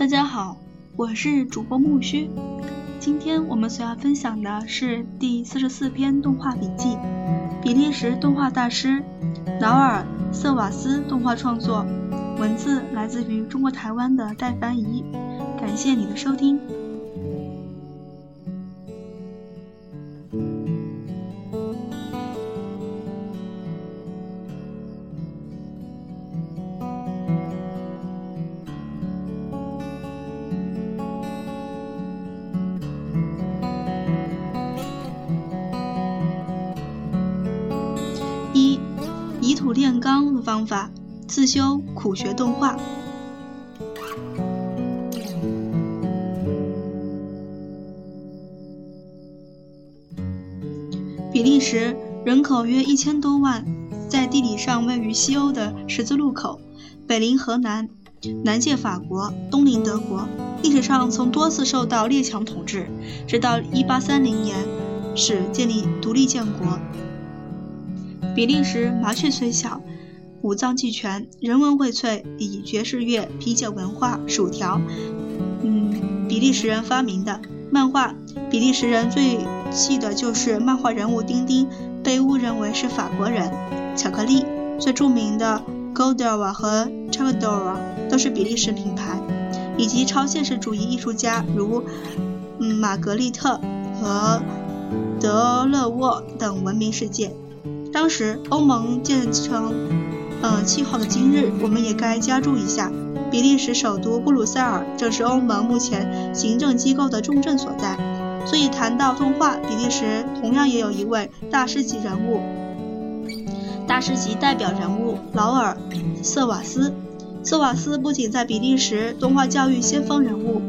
大家好，我是主播木须。今天我们所要分享的是第四十四篇动画笔记，比利时动画大师劳尔·瑟瓦斯动画创作，文字来自于中国台湾的戴凡仪。感谢你的收听。炼钢的方法，自修苦学动画。比利时人口约一千多万，在地理上位于西欧的十字路口，北临荷兰，南界法国，东临德国。历史上曾多次受到列强统治，直到一八三零年始建立独立建国。比利时麻雀虽小，五脏俱全，人文荟萃，以爵士乐、啤酒文化、薯条，嗯，比利时人发明的漫画。比利时人最气的就是漫画人物丁丁被误认为是法国人。巧克力最著名的 Godiva 和 Chocodora 都是比利时品牌，以及超现实主义艺术家如嗯玛格丽特和德勒沃等闻名世界。当时欧盟建成，呃，气候的今日，我们也该加注一下，比利时首都布鲁塞尔正是欧盟目前行政机构的重镇所在。所以谈到动画，比利时同样也有一位大师级人物，大师级代表人物劳尔·瑟瓦斯。瑟瓦斯不仅在比利时动画教育先锋人物。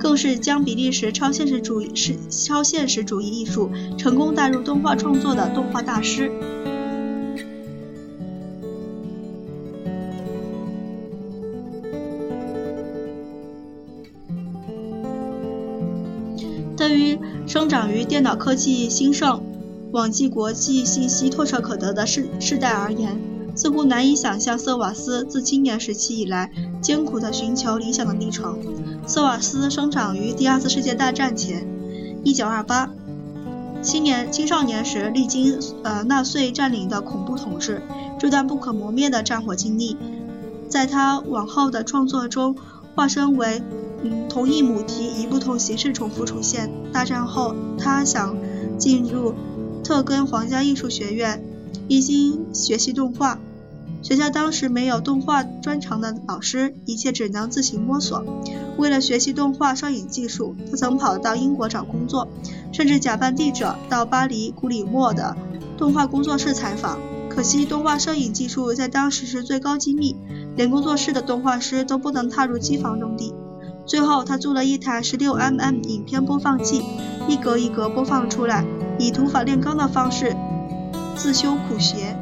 更是将比利时超现实主义是超现实主义艺术成功带入动画创作的动画大师。对于生长于电脑科技兴盛、网际国际信息唾手可得的世世代而言，似乎难以想象瑟瓦斯自青年时期以来艰苦的寻求理想的历程。瑟瓦斯生长于第二次世界大战前，1928，青年青少年时历经呃纳粹占领的恐怖统治，这段不可磨灭的战火经历，在他往后的创作中化身为嗯同一母题以不同形式重复出现。大战后，他想进入特根皇家艺术学院，一心学习动画。学校当时没有动画专长的老师，一切只能自行摸索。为了学习动画摄影技术，他曾跑到英国找工作，甚至假扮记者到巴黎古里莫的动画工作室采访。可惜，动画摄影技术在当时是最高机密，连工作室的动画师都不能踏入机房用地。最后，他租了一台 16mm 影片播放器，一格一格播放出来，以土法炼钢的方式自修苦学。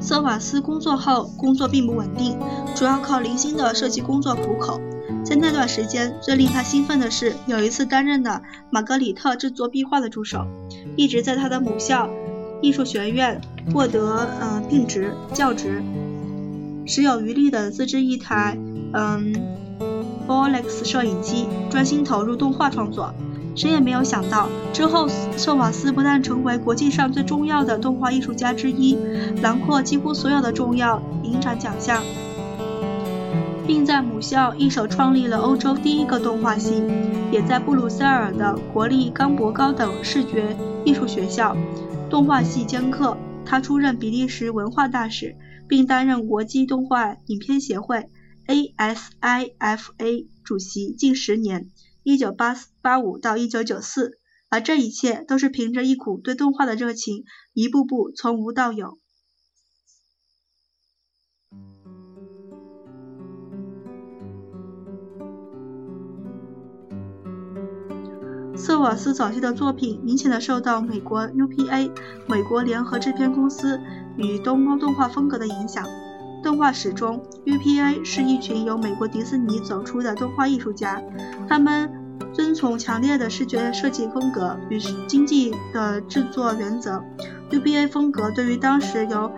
瑟瓦斯工作后，工作并不稳定，主要靠零星的设计工作糊口。在那段时间，最令他兴奋的是，有一次担任了玛格里特制作壁画的助手，一直在他的母校艺术学院获得嗯定职教职，时有余力的自制一台嗯 Bolex 摄影机，专心投入动画创作。谁也没有想到，之后瑟瓦斯不但成为国际上最重要的动画艺术家之一，囊括几乎所有的重要影展奖项，并在母校一手创立了欧洲第一个动画系，也在布鲁塞尔的国立冈博高等视觉艺术学校动画系兼课。他出任比利时文化大使，并担任国际动画影片协会 （ASIFA） 主席近十年。一九八四八五到一九九四，而这一切都是凭着一股对动画的热情，一步步从无到有。瑟瓦斯早期的作品明显的受到美国 UPA 美国联合制片公司与东欧动画风格的影响。动画史中，UPA 是一群由美国迪士尼走出的动画艺术家，他们遵从强烈的视觉设计风格与经济的制作原则，UBA 风格对于当时由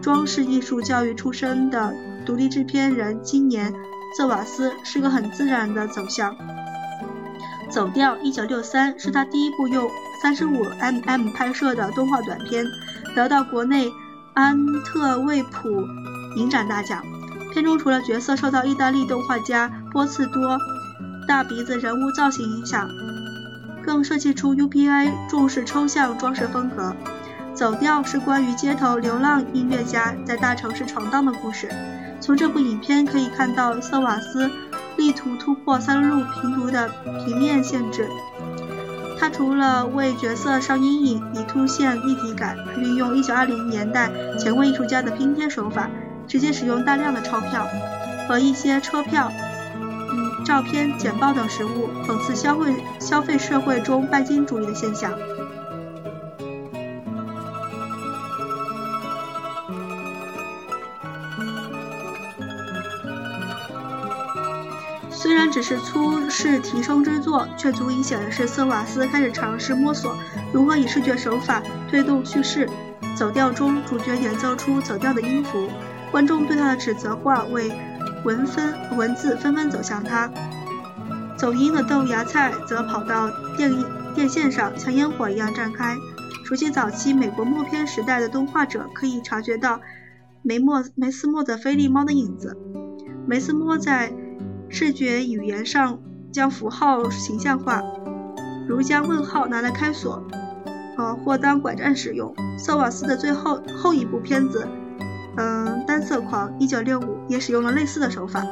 装饰艺术教育出身的独立制片人青年瑟瓦斯是个很自然的走向。走调，一九六三是他第一部用三十五 mm 拍摄的动画短片，得到国内安特卫普影展大奖。片中除了角色受到意大利动画家波茨多大鼻子人物造型影响，更设计出 UPI 重视抽象装饰风格。走调是关于街头流浪音乐家在大城市闯荡的故事。从这部影片可以看到瑟瓦斯。力图突破三路平图的平面限制。他除了为角色上阴影以凸显立体感，运用1920年代前卫艺术家的拼贴手法，直接使用大量的钞票和一些车票、嗯照片、简报等实物，讽刺消费消费社会中拜金主义的现象。虽然只是初试提升之作，却足以显示瑟瓦斯开始尝试摸索如何以视觉手法推动叙事。走调中，主角演奏出走调的音符，观众对他的指责话为文分文字纷纷走向他。走音的豆芽菜则跑到电电线上，像烟火一样绽开。熟悉早期美国默片时代的动画者可以察觉到梅莫梅斯莫的菲利猫的影子。梅斯莫在。视觉语言上将符号形象化，如将问号拿来开锁，呃，或当拐杖使用。瑟瓦斯的最后后一部片子，嗯，《单色狂》（一九六五）也使用了类似的手法。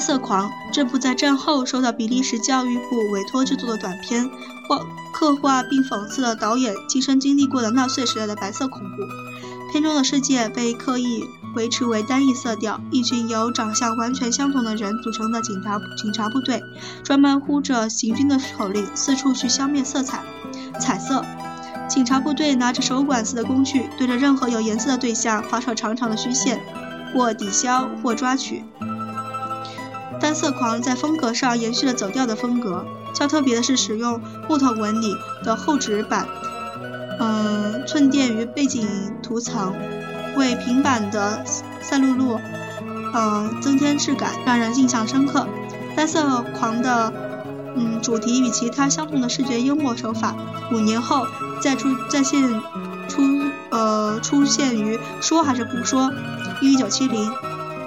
色狂这部在战后受到比利时教育部委托制作的短片，画刻画并讽刺了导演亲身经历过的纳粹时代的白色恐怖。片中的世界被刻意维持为单一色调，一群由长相完全相同的人组成的警察警察部队，专门呼着行军的口令，四处去消灭色彩彩色。警察部队拿着手管似的工具，对着任何有颜色的对象发射长长的虚线，或抵消，或抓取。单色狂在风格上延续了走调的风格，较特别的是使用木头纹理的厚纸板，嗯，寸垫于背景涂层，为平板的赛璐璐，嗯，增添质感，让人印象深刻。单色狂的，嗯，主题与其他相同的视觉幽默手法，五年后再出再现出，呃，出现于说还是不说，一九七零。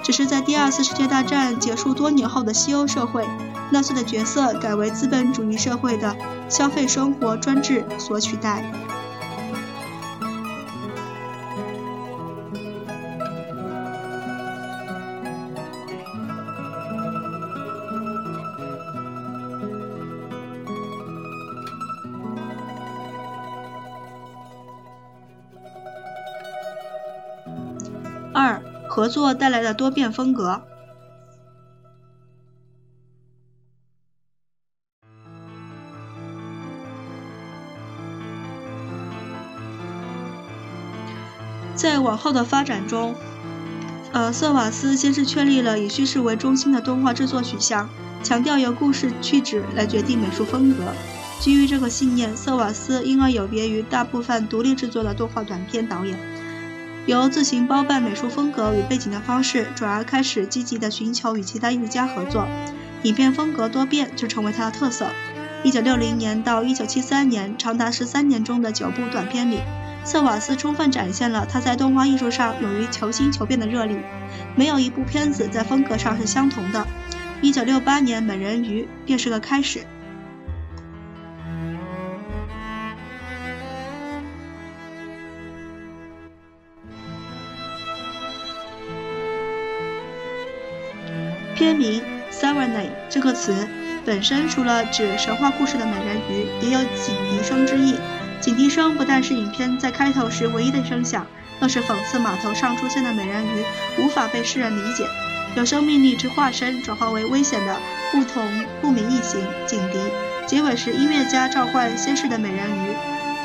只是在第二次世界大战结束多年后的西欧社会，纳粹的角色改为资本主义社会的消费生活专制所取代。二。合作带来的多变风格。在往后的发展中，呃，瑟瓦斯先是确立了以叙事为中心的动画制作取向，强调由故事趣旨来决定美术风格。基于这个信念，瑟瓦斯因而有别于大部分独立制作的动画短片导演。由自行包办美术风格与背景的方式，转而开始积极地寻求与其他艺术家合作。影片风格多变就成为他的特色。一九六零年到一九七三年，长达十三年中的九部短片里，瑟瓦斯充分展现了他在动画艺术上勇于求新求变的热力。没有一部片子在风格上是相同的。一九六八年《美人鱼》便是个开始。片名 “Serenade” 这个词本身除了指神话故事的美人鱼，也有警笛声之意。警笛声不但是影片在开头时唯一的声响，更是讽刺码头上出现的美人鱼无法被世人理解。由生命力之化身转化为危险的不同不明异形警笛。结尾时，音乐家召唤仙逝的美人鱼，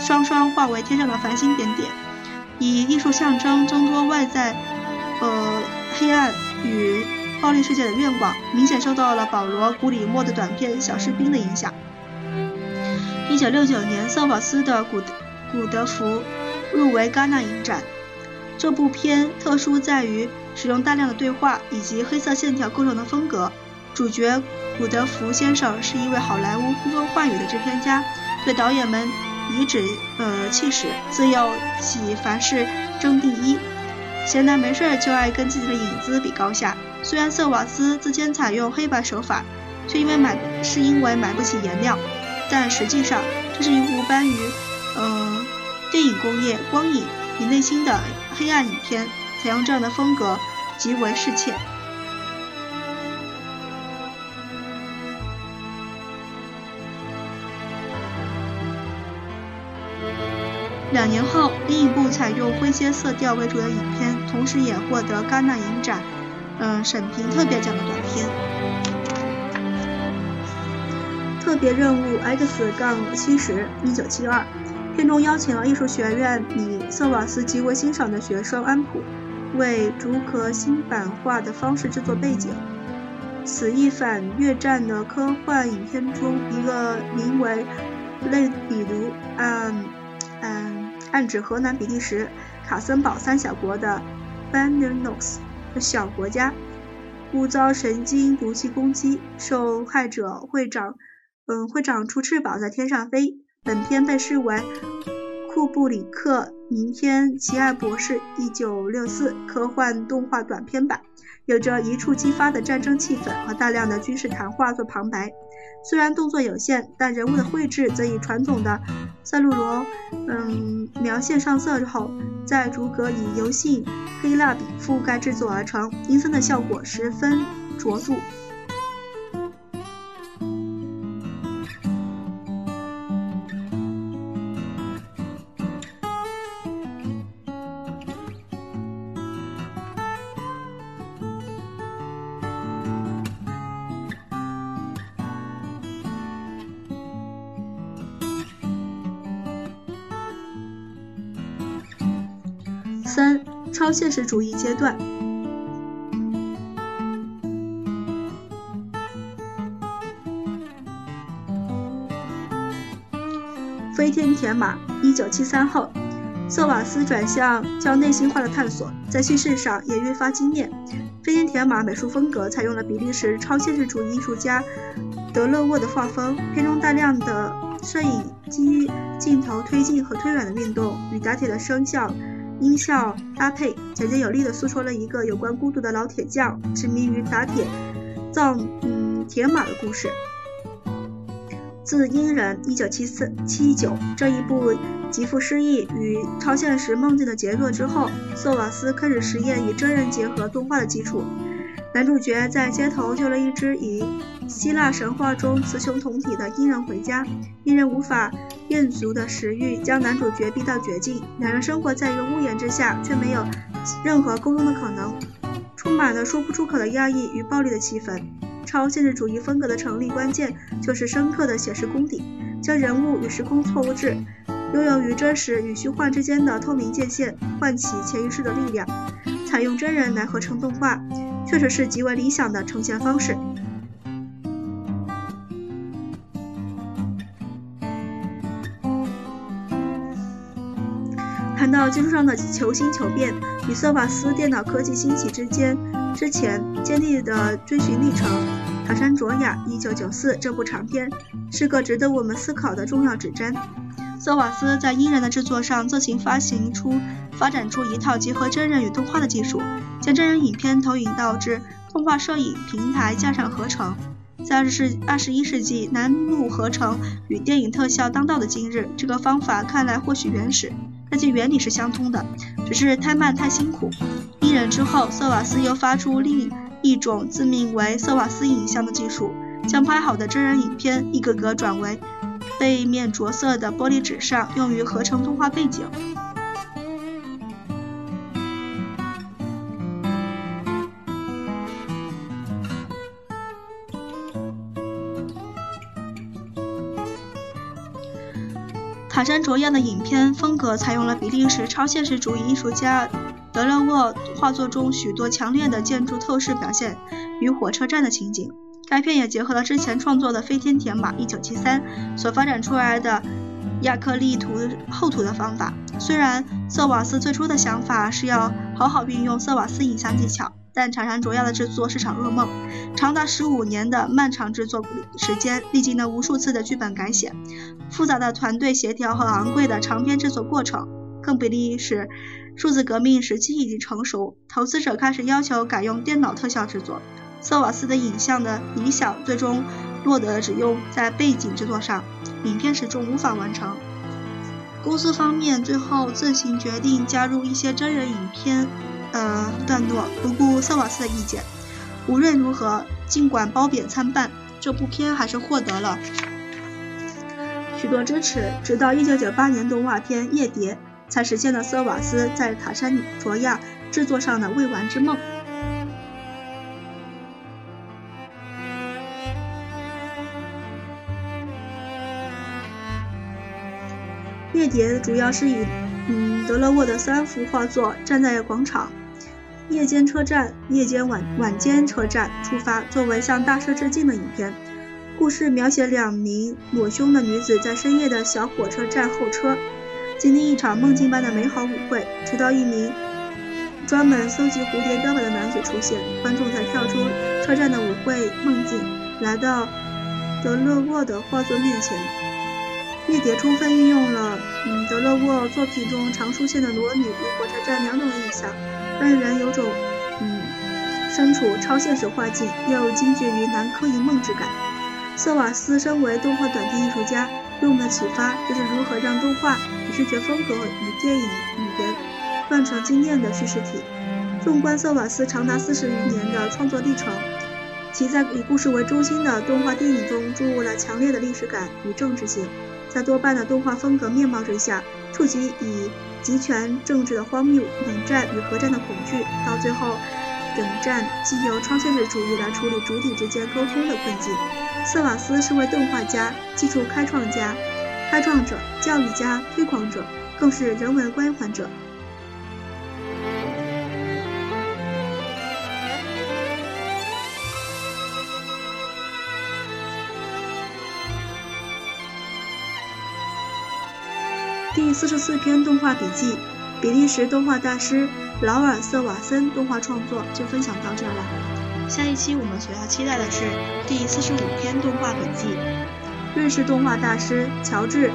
双双化为天上的繁星点点，以艺术象征挣脱外在呃黑暗与暴力世界的愿望，明显受到了保罗·古里莫的短片《小士兵》的影响。一九六九年，瑟瓦斯的《古古德福》入围戛纳影展。这部片特殊在于使用大量的对话以及黑色线条构成的风格。主角古德福先生是一位好莱坞呼风唤雨的制片家，对导演们颐指呃气使，自幼起凡事争第一，闲来没事就爱跟自己的影子比高下。虽然瑟瓦斯自谦采用黑白手法，却因为买是因为买不起颜料，但实际上这是一部关于呃电影工业光影。与内心的黑暗影片，采用这样的风格极为适切。两年后，另一部采用诙谐色调为主的影片，同时也获得戛纳影展嗯审评特别奖的短片《特别任务 X 杠七十》一九七二。片中邀请了艺术学院里瑟瓦斯极为欣赏的学生安普，为竹壳新版画的方式制作背景。此一反越战的科幻影片中，一个名为类比如嗯嗯暗指河南比利时卡森堡三小国的 Bannernos 的小国家，误遭神经毒气攻击，受害者会长嗯会长出翅膀在天上飞。本片被视为库布里克名片《奇爱博士》1964科幻动画短片版，有着一触即发的战争气氛和大量的军事谈话做旁白。虽然动作有限，但人物的绘制则以传统的赛璐罗嗯描线上色之后，再逐格以油性黑蜡笔覆盖制作而成，阴森的效果十分卓著。超现实主义阶段。飞天铁马，一九七三后，瑟瓦斯转向较内心化的探索，在叙事上也越发惊艳。飞天铁马美术风格采用了比利时超现实主义艺术家德勒沃的画风，片中大量的摄影机镜头推进和推远的运动与打铁的声效。音效搭配简洁有力地诉说了一个有关孤独的老铁匠执迷于打铁造嗯铁马的故事。自《阴人》一九七四七九这一部极富诗意与超现实梦境的杰作之后，瑟瓦斯开始实验与真人结合动画的基础。男主角在街头救了一只以希腊神话中雌雄同体的鹰人回家，鹰人无法厌足的食欲将男主角逼到绝境，两人生活在一个屋檐之下，却没有任何沟通的可能，充满了说不出口的压抑与暴力的气氛。超现实主义风格的成立关键就是深刻的写实功底，将人物与时空错误制，拥有于真实与虚幻之间的透明界限，唤起潜意识的力量，采用真人来合成动画。确实是极为理想的呈现方式。谈到技术上的求新求变，与瑟瓦斯电脑科技兴起之间之前坚定的追寻历程，《塔山卓雅》一九九四这部长片是个值得我们思考的重要指针。瑟瓦斯在《鹰人》的制作上自行发行出、发展出一套结合真人与动画的技术，将真人影片投影到至动画摄影平台架上合成。在二十世二十一世纪南路合成与电影特效当道的今日，这个方法看来或许原始，但其原理是相通的，只是太慢太辛苦。《鹰人》之后，瑟瓦斯又发出另一种自命为瑟瓦斯影像的技术，将拍好的真人影片一个个转为。背面着色的玻璃纸上，用于合成动画背景。卡山卓彦的影片风格采用了比利时超现实主义艺术家德勒沃画作中许多强烈的建筑透视表现与火车站的情景。该片也结合了之前创作的《飞天铁马》（1973） 所发展出来的亚克力图厚涂的方法。虽然瑟瓦斯最初的想法是要好好运用瑟瓦斯影像技巧，但塔山卓亚的制作是场噩梦，长达十五年的漫长制作时间，历经了无数次的剧本改写、复杂的团队协调和昂贵的长篇制作过程。更比利时数字革命时期已经成熟，投资者开始要求改用电脑特效制作。瑟瓦斯的影像的理想最终落得只用在背景制作上，影片始终无法完成。公司方面最后自行决定加入一些真人影片呃段落，不顾瑟瓦斯的意见。无论如何，尽管褒贬参半，这部片还是获得了许多支持。直到1998年，动画片《夜蝶》才实现了瑟瓦斯在塔山卓亚制作上的未完之梦。夜蝶主要是以嗯德勒沃的三幅画作《站在广场》《夜间车站》《夜间晚晚间车站》出发，作为向大师致敬的影片。故事描写两名裸胸的女子在深夜的小火车站候车，经历一场梦境般的美好舞会，直到一名专门搜集蝴蝶标本的男子出现，观众才跳出车站的舞会梦境，来到德勒沃的画作面前。夜蝶充分运用了嗯德勒沃作品中常出现的裸女与火车站两种意象，让人有种嗯身处超现实画境又惊觉于南柯一梦之感。瑟瓦斯身为动画短片艺术家，给我们的启发就是如何让动画以视觉风格与电影语言贯成经验的叙事体。纵观瑟瓦斯长达四十余年的创作历程，其在以故事为中心的动画电影中注入了强烈的历史感与政治性。在多半的动画风格面貌之下，触及以集权政治的荒谬、冷战与核战的恐惧，到最后，冷战既由超现实主义来处理主体之间沟通的困境。瑟瓦斯是位动画家、技术开创家、开创者、教育家、推广者，更是人文关怀者。四十四篇动画笔记，比利时动画大师劳尔·瑟瓦森动画创作就分享到这了。下一期我们所要期待的是第四十五篇动画笔记，瑞士动画大师乔治·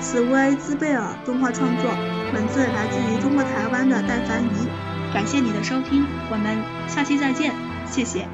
茨威兹贝尔动画创作，文字来自于中国台湾的戴凡怡。感谢你的收听，我们下期再见，谢谢。